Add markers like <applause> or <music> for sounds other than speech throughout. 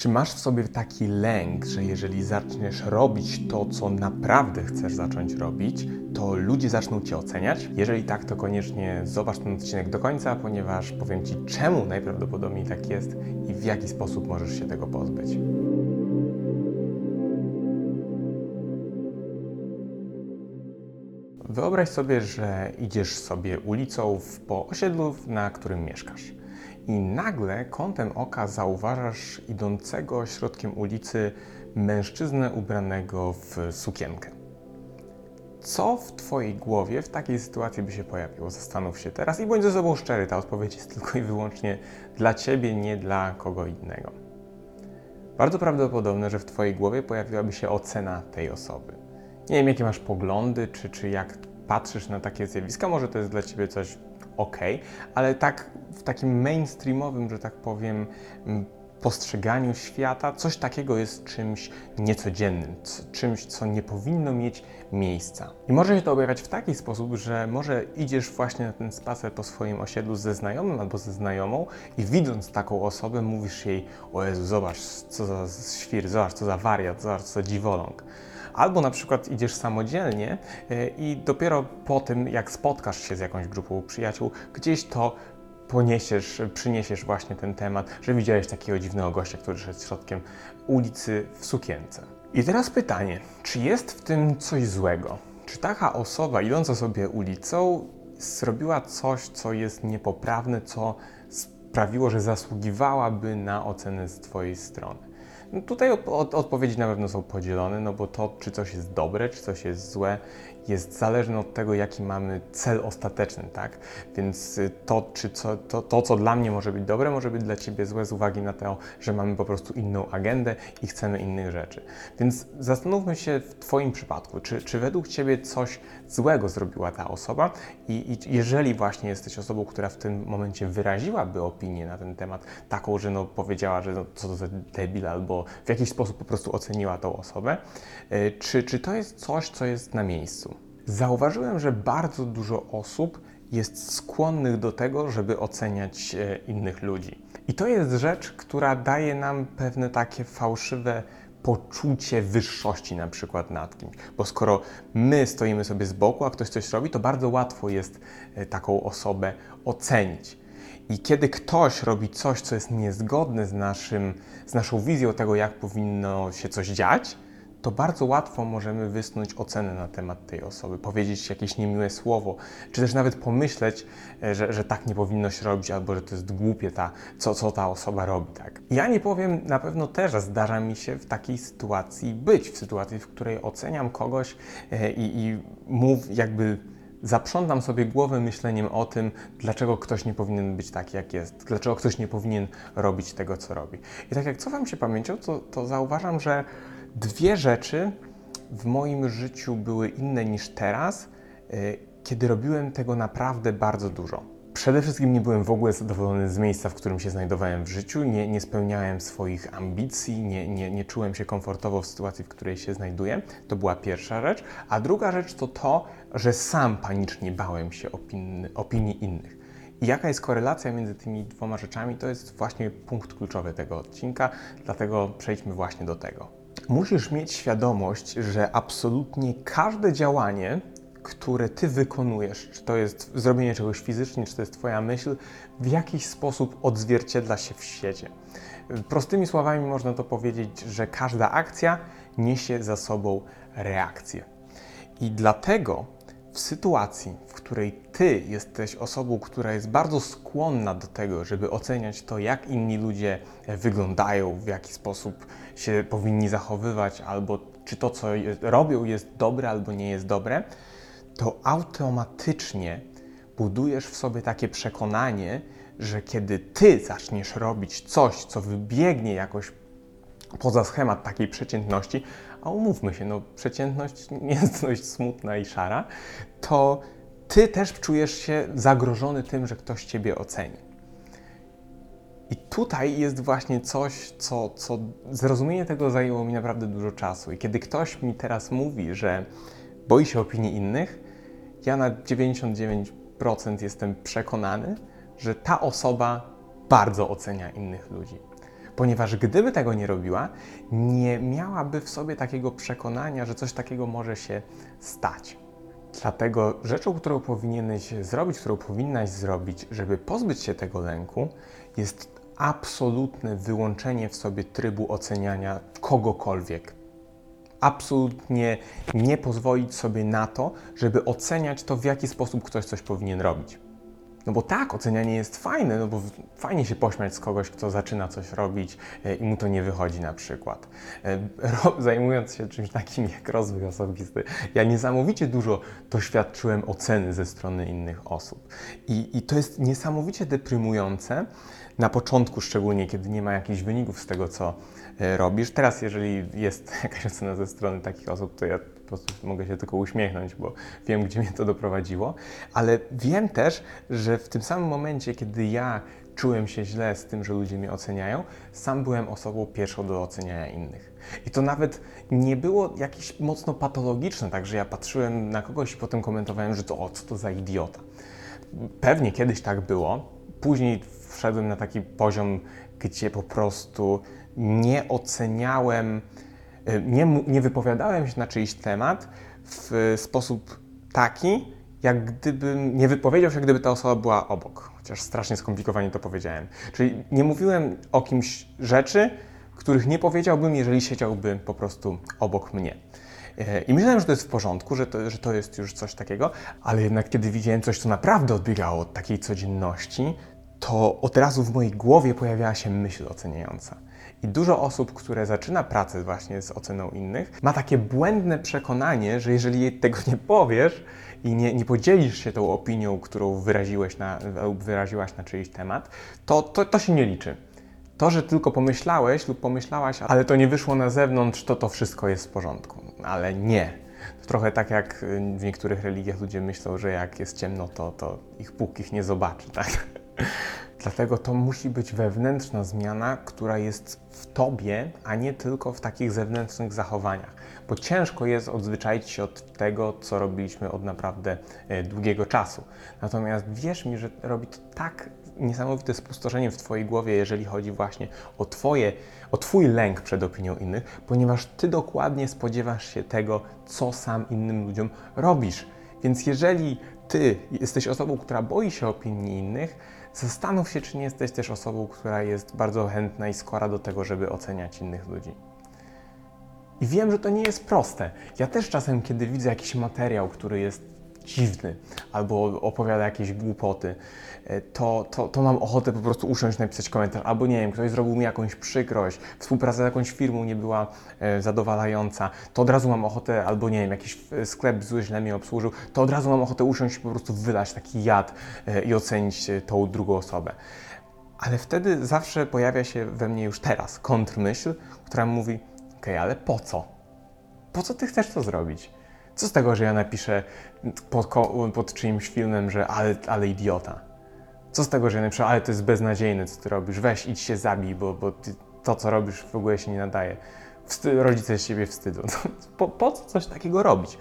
Czy masz w sobie taki lęk, że jeżeli zaczniesz robić to, co naprawdę chcesz zacząć robić, to ludzie zaczną cię oceniać? Jeżeli tak, to koniecznie zobacz ten odcinek do końca, ponieważ powiem ci, czemu najprawdopodobniej tak jest i w jaki sposób możesz się tego pozbyć. Wyobraź sobie, że idziesz sobie ulicą po osiedlu, na którym mieszkasz. I nagle kątem oka zauważasz idącego środkiem ulicy mężczyznę ubranego w sukienkę. Co w Twojej głowie w takiej sytuacji by się pojawiło? Zastanów się teraz i bądź ze sobą szczery. Ta odpowiedź jest tylko i wyłącznie dla Ciebie, nie dla kogo innego. Bardzo prawdopodobne, że w Twojej głowie pojawiłaby się ocena tej osoby. Nie wiem, jakie masz poglądy, czy, czy jak patrzysz na takie zjawiska, może to jest dla Ciebie coś ok, ale tak w takim mainstreamowym, że tak powiem, postrzeganiu świata, coś takiego jest czymś niecodziennym, czymś, co nie powinno mieć miejsca. I może się to objawiać w taki sposób, że może idziesz właśnie na ten spacer po swoim osiedlu ze znajomym albo ze znajomą i widząc taką osobę mówisz jej, o Jezu, zobacz co za świr, zobacz co za wariat, zobacz co za dziwoląg. Albo na przykład idziesz samodzielnie e, i dopiero po tym, jak spotkasz się z jakąś grupą przyjaciół, gdzieś to poniesiesz, przyniesiesz właśnie ten temat, że widziałeś takiego dziwnego gościa, który szedł środkiem ulicy w sukience. I teraz pytanie, czy jest w tym coś złego? Czy taka osoba idąca sobie ulicą zrobiła coś, co jest niepoprawne, co sprawiło, że zasługiwałaby na ocenę z Twojej strony? No tutaj od, odpowiedzi na pewno są podzielone, no bo to, czy coś jest dobre, czy coś jest złe, jest zależne od tego, jaki mamy cel ostateczny, tak? Więc y, to, czy co, to, to, co dla mnie może być dobre, może być dla Ciebie złe z uwagi na to, że mamy po prostu inną agendę i chcemy innych rzeczy. Więc zastanówmy się w Twoim przypadku, czy, czy według Ciebie coś złego zrobiła ta osoba i, i jeżeli właśnie jesteś osobą, która w tym momencie wyraziłaby opinię na ten temat, taką, że no powiedziała, że no, co to za debil, albo w jakiś sposób po prostu oceniła tą osobę, y, czy, czy to jest coś, co jest na miejscu? Zauważyłem, że bardzo dużo osób jest skłonnych do tego, żeby oceniać e, innych ludzi. I to jest rzecz, która daje nam pewne takie fałszywe poczucie wyższości na przykład nad kimś. Bo skoro my stoimy sobie z boku, a ktoś coś robi, to bardzo łatwo jest e, taką osobę ocenić. I kiedy ktoś robi coś, co jest niezgodne z, naszym, z naszą wizją tego, jak powinno się coś dziać, to bardzo łatwo możemy wysnuć ocenę na temat tej osoby, powiedzieć jakieś niemiłe słowo, czy też nawet pomyśleć, e, że, że tak nie powinno się robić, albo że to jest głupie, ta, co, co ta osoba robi. Tak. Ja nie powiem, na pewno też zdarza mi się w takiej sytuacji być, w sytuacji, w której oceniam kogoś e, i, i mów jakby zaprzątam sobie głowę myśleniem o tym, dlaczego ktoś nie powinien być taki, jak jest, dlaczego ktoś nie powinien robić tego, co robi. I tak jak cofam się pamięcią, to, to zauważam, że dwie rzeczy w moim życiu były inne niż teraz, y, kiedy robiłem tego naprawdę bardzo dużo. Przede wszystkim nie byłem w ogóle zadowolony z miejsca, w którym się znajdowałem w życiu, nie, nie spełniałem swoich ambicji, nie, nie, nie czułem się komfortowo w sytuacji, w której się znajduję. To była pierwsza rzecz. A druga rzecz to to, że sam panicznie bałem się opinii innych. I jaka jest korelacja między tymi dwoma rzeczami, to jest właśnie punkt kluczowy tego odcinka, dlatego przejdźmy właśnie do tego musisz mieć świadomość, że absolutnie każde działanie, które ty wykonujesz, czy to jest zrobienie czegoś fizycznie, czy to jest twoja myśl, w jakiś sposób odzwierciedla się w świecie. Prostymi słowami można to powiedzieć, że każda akcja niesie za sobą reakcję. I dlatego w sytuacji, w której ty jesteś osobą, która jest bardzo skłonna do tego, żeby oceniać to, jak inni ludzie wyglądają, w jaki sposób się powinni zachowywać, albo czy to, co robią, jest dobre albo nie jest dobre, to automatycznie budujesz w sobie takie przekonanie, że kiedy ty zaczniesz robić coś, co wybiegnie jakoś poza schemat takiej przeciętności, a umówmy się, no przeciętność nie jest dość smutna i szara, to ty też czujesz się zagrożony tym, że ktoś ciebie oceni. I tutaj jest właśnie coś, co, co zrozumienie tego zajęło mi naprawdę dużo czasu. I kiedy ktoś mi teraz mówi, że boi się opinii innych, ja na 99% jestem przekonany, że ta osoba bardzo ocenia innych ludzi ponieważ gdyby tego nie robiła, nie miałaby w sobie takiego przekonania, że coś takiego może się stać. Dlatego rzeczą, którą powinieneś zrobić, którą powinnaś zrobić, żeby pozbyć się tego lęku, jest absolutne wyłączenie w sobie trybu oceniania kogokolwiek. Absolutnie nie pozwolić sobie na to, żeby oceniać to, w jaki sposób ktoś coś powinien robić. No bo tak, ocenianie jest fajne, no bo fajnie się pośmiać z kogoś, kto zaczyna coś robić e, i mu to nie wychodzi na przykład. E, <laughs> zajmując się czymś takim jak rozwój osobisty, ja niesamowicie dużo doświadczyłem oceny ze strony innych osób. I, i to jest niesamowicie deprymujące, na początku szczególnie, kiedy nie ma jakichś wyników z tego, co e, robisz. Teraz, jeżeli jest <laughs> jakaś ocena ze strony takich osób, to ja prostu mogę się tylko uśmiechnąć, bo wiem, gdzie mnie to doprowadziło, ale wiem też, że w tym samym momencie, kiedy ja czułem się źle z tym, że ludzie mnie oceniają, sam byłem osobą pierwszą do oceniania innych. I to nawet nie było jakieś mocno patologiczne, tak, że ja patrzyłem na kogoś i potem komentowałem, że to o, co to za idiota. Pewnie kiedyś tak było, później wszedłem na taki poziom, gdzie po prostu nie oceniałem, nie, nie wypowiadałem się na czyjś temat w sposób taki, jak gdybym nie wypowiedział się, gdyby ta osoba była obok. Chociaż strasznie skomplikowanie to powiedziałem. Czyli nie mówiłem o kimś rzeczy, których nie powiedziałbym, jeżeli siedziałby po prostu obok mnie. E, I myślałem, że to jest w porządku, że to, że to jest już coś takiego, ale jednak kiedy widziałem coś, co naprawdę odbiegało od takiej codzienności, to od razu w mojej głowie pojawiała się myśl oceniająca. I dużo osób, które zaczyna pracę właśnie z oceną innych, ma takie błędne przekonanie, że jeżeli tego nie powiesz i nie, nie podzielisz się tą opinią, którą wyraziłeś na, lub wyraziłaś na czyjś temat, to, to, to się nie liczy. To, że tylko pomyślałeś lub pomyślałaś, ale to nie wyszło na zewnątrz, to to wszystko jest w porządku. Ale nie. To trochę tak jak w niektórych religiach ludzie myślą, że jak jest ciemno, to, to ich Bóg ich nie zobaczy, tak? Dlatego to musi być wewnętrzna zmiana, która jest w tobie, a nie tylko w takich zewnętrznych zachowaniach. Bo ciężko jest odzwyczaić się od tego, co robiliśmy od naprawdę e, długiego czasu. Natomiast wierz mi, że robi to tak niesamowite spustoszenie w Twojej głowie, jeżeli chodzi właśnie o, twoje, o Twój lęk przed opinią innych, ponieważ Ty dokładnie spodziewasz się tego, co sam innym ludziom robisz. Więc jeżeli Ty jesteś osobą, która boi się opinii innych, zastanów się, czy nie jesteś też osobą, która jest bardzo chętna i skora do tego, żeby oceniać innych ludzi. I wiem, że to nie jest proste. Ja też czasem, kiedy widzę jakiś materiał, który jest dziwny albo opowiada jakieś głupoty, e, to, to, to mam ochotę po prostu usiąść, napisać komentarz, albo nie wiem, ktoś zrobił mi jakąś przykrość, współpraca z jakąś firmą nie była e, zadowalająca, to od razu mam ochotę, albo nie wiem, jakiś e, sklep zły źle mnie obsłużył, to od razu mam ochotę usiąść i po prostu wylać taki jad i ocenić tą drugą osobę. Ale wtedy zawsze pojawia się we mnie już teraz kontrmyśl, która mówi, okej, okay, ale po co? Po co ty chcesz to zrobić? Co z tego, że ja napiszę pod, pod czyimś filmem, że ale, ale idiota? Co z tego, że ja napiszę, ale to jest beznadziejne, co ty robisz? Weź, idź się zabij, bo, bo ty, to, co robisz, w ogóle się nie nadaje. Wsty rodzice z siebie wstydzą. <laughs> Po, po co coś takiego robić?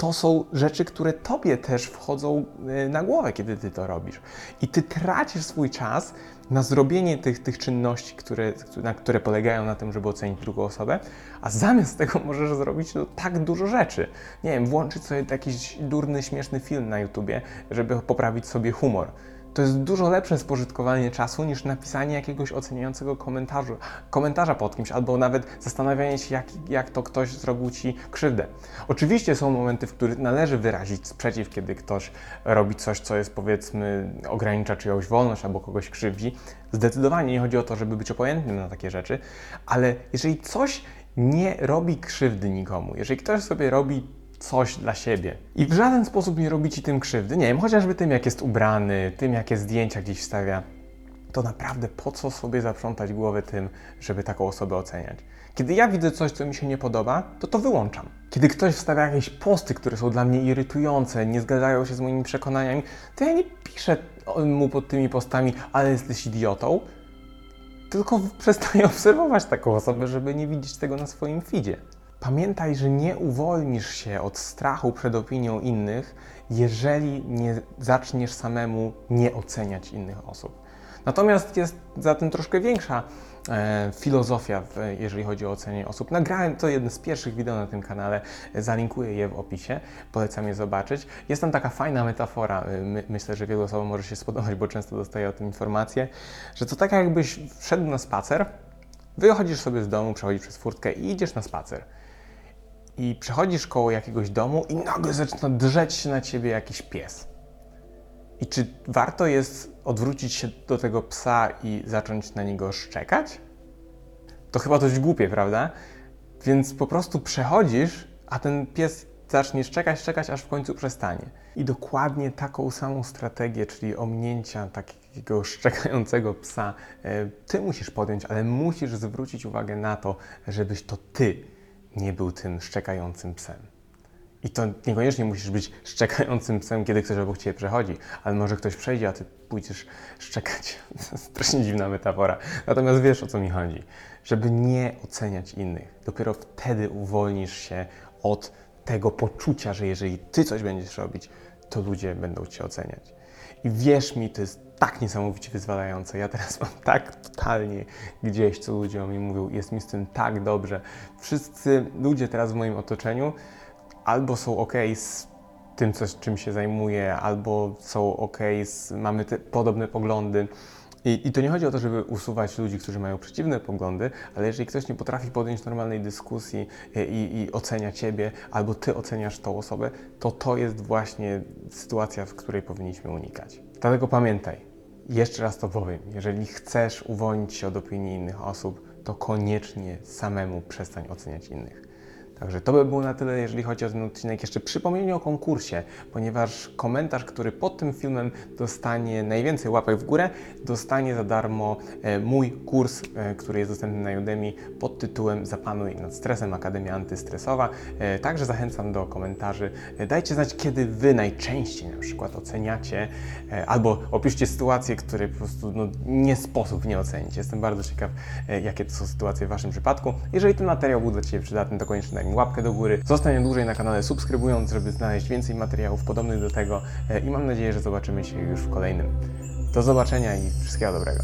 To są rzeczy, które tobie też wchodzą e, na głowę, kiedy ty to robisz. I ty tracisz swój czas na zrobienie tych, tych czynności, które, na, które polegają na tym, żeby ocenić drugą osobę, a zamiast tego <laughs> możesz zrobić no, tak dużo rzeczy. Nie wiem, włączyć sobie jakiś durny, śmieszny film na YouTubie, żeby poprawić sobie humor to jest dużo lepsze spożytkowanie czasu niż napisanie jakiegoś oceniającego komentarza, komentarza pod kimś, albo nawet zastanawianie się, jak, jak to ktoś zrobił ci krzywdę. Oczywiście są momenty, w których należy wyrazić sprzeciw, kiedy ktoś robi coś, co jest powiedzmy ogranicza czyjąś wolność albo kogoś krzywdzi. Zdecydowanie nie chodzi o to, żeby być obojętnym na takie rzeczy, ale jeżeli coś nie robi krzywdy nikomu, jeżeli ktoś sobie robi coś dla siebie. I w żaden sposób nie robi ci tym krzywdy. Nie wiem, chociażby tym, jak jest ubrany, tym, jakie zdjęcia gdzieś wstawia. To naprawdę po co sobie zaprzątać głowę tym, żeby taką osobę oceniać? Kiedy ja widzę coś, co mi się nie podoba, to to wyłączam. Kiedy ktoś wstawia jakieś posty, które są dla mnie irytujące, nie zgadzają się z moimi przekonaniami, to ja nie piszę mu pod tymi postami, ale jesteś idiotą, tylko <laughs> przestaję obserwować taką osobę, żeby nie widzieć tego na swoim feedzie. Pamiętaj, że nie uwolnisz się od strachu przed opinią innych, jeżeli nie zaczniesz samemu nie oceniać innych osób. Natomiast jest za tym troszkę większa e, filozofia, w, jeżeli chodzi o ocenianie osób. Nagrałem to jedno z pierwszych wideo na tym kanale, e, zalinkuję je w opisie, polecam je zobaczyć. Jest tam taka fajna metafora, e, my, myślę, że wielu osobom może się spodobać, bo często dostaję o tym informacje, że to tak jakbyś wszedł na spacer, wychodzisz sobie z domu, przechodzisz przez furtkę i idziesz na spacer. I przechodzisz koło jakiegoś domu i nagle zaczyna drzeć na ciebie jakiś pies. I czy warto jest odwrócić się do tego psa i zacząć na niego szczekać? To chyba dość głupie, prawda? Więc po prostu przechodzisz, a ten pies zacznie szczekać, szczekać, aż w końcu przestanie. I dokładnie taką samą strategię, czyli ominięcia takiego <laughs> szczekającego psa, e, ty musisz podjąć, ale musisz zwrócić uwagę na to, żebyś to ty nie był tym szczekającym psem. I to niekoniecznie musisz być szczekającym psem, kiedy ktoś obok ciebie przechodzi, ale może ktoś przejdzie, a ty pójdziesz szczekać. <laughs> Strasznie dziwna metafora. Natomiast wiesz o co mi chodzi. Żeby nie oceniać innych. Dopiero wtedy uwolnisz się od tego poczucia, że jeżeli ty coś będziesz robić, to ludzie będą cię oceniać. I wierz mi, to jest tak niesamowicie wyzwalające. Ja teraz mam tak totalnie gdzieś, co ludzie o mnie mówią, jest mi z tym tak dobrze. Wszyscy ludzie teraz w moim otoczeniu albo są ok z tym, co, czym się zajmuję, albo są ok, z, mamy te podobne poglądy. I, I to nie chodzi o to, żeby usuwać ludzi, którzy mają przeciwne poglądy, ale jeżeli ktoś nie potrafi podjąć normalnej dyskusji i, i, i ocenia ciebie, albo ty oceniasz tą osobę, to to jest właśnie sytuacja, w której powinniśmy unikać. Dlatego pamiętaj, jeszcze raz to powiem, jeżeli chcesz uwolnić się od opinii innych osób, to koniecznie samemu przestań oceniać innych. Także to by było na tyle, jeżeli chodzi o ten odcinek. Jeszcze przypomnienie o konkursie, ponieważ komentarz, który pod tym filmem dostanie najwięcej łapek w górę, dostanie za darmo e, mój kurs, e, który jest dostępny na Udemy pod tytułem Zapanuj nad stresem Akademia Antystresowa. E, Także zachęcam do komentarzy. Dajcie znać, kiedy Wy najczęściej na przykład oceniacie, albo opiszcie sytuacje, które po prostu no, nie sposób nie ocenić. Jestem bardzo ciekaw, jakie to są sytuacje w Waszym przypadku. Jeżeli ten materiał był dla Ciebie przydatny, to koniecznie daj mi łapkę do góry. Zostań dłużej na kanale subskrybując, żeby znaleźć więcej materiałów podobnych do tego e, i mam nadzieję, że zobaczymy się już w kolejnym. Do zobaczenia i wszystkiego dobrego.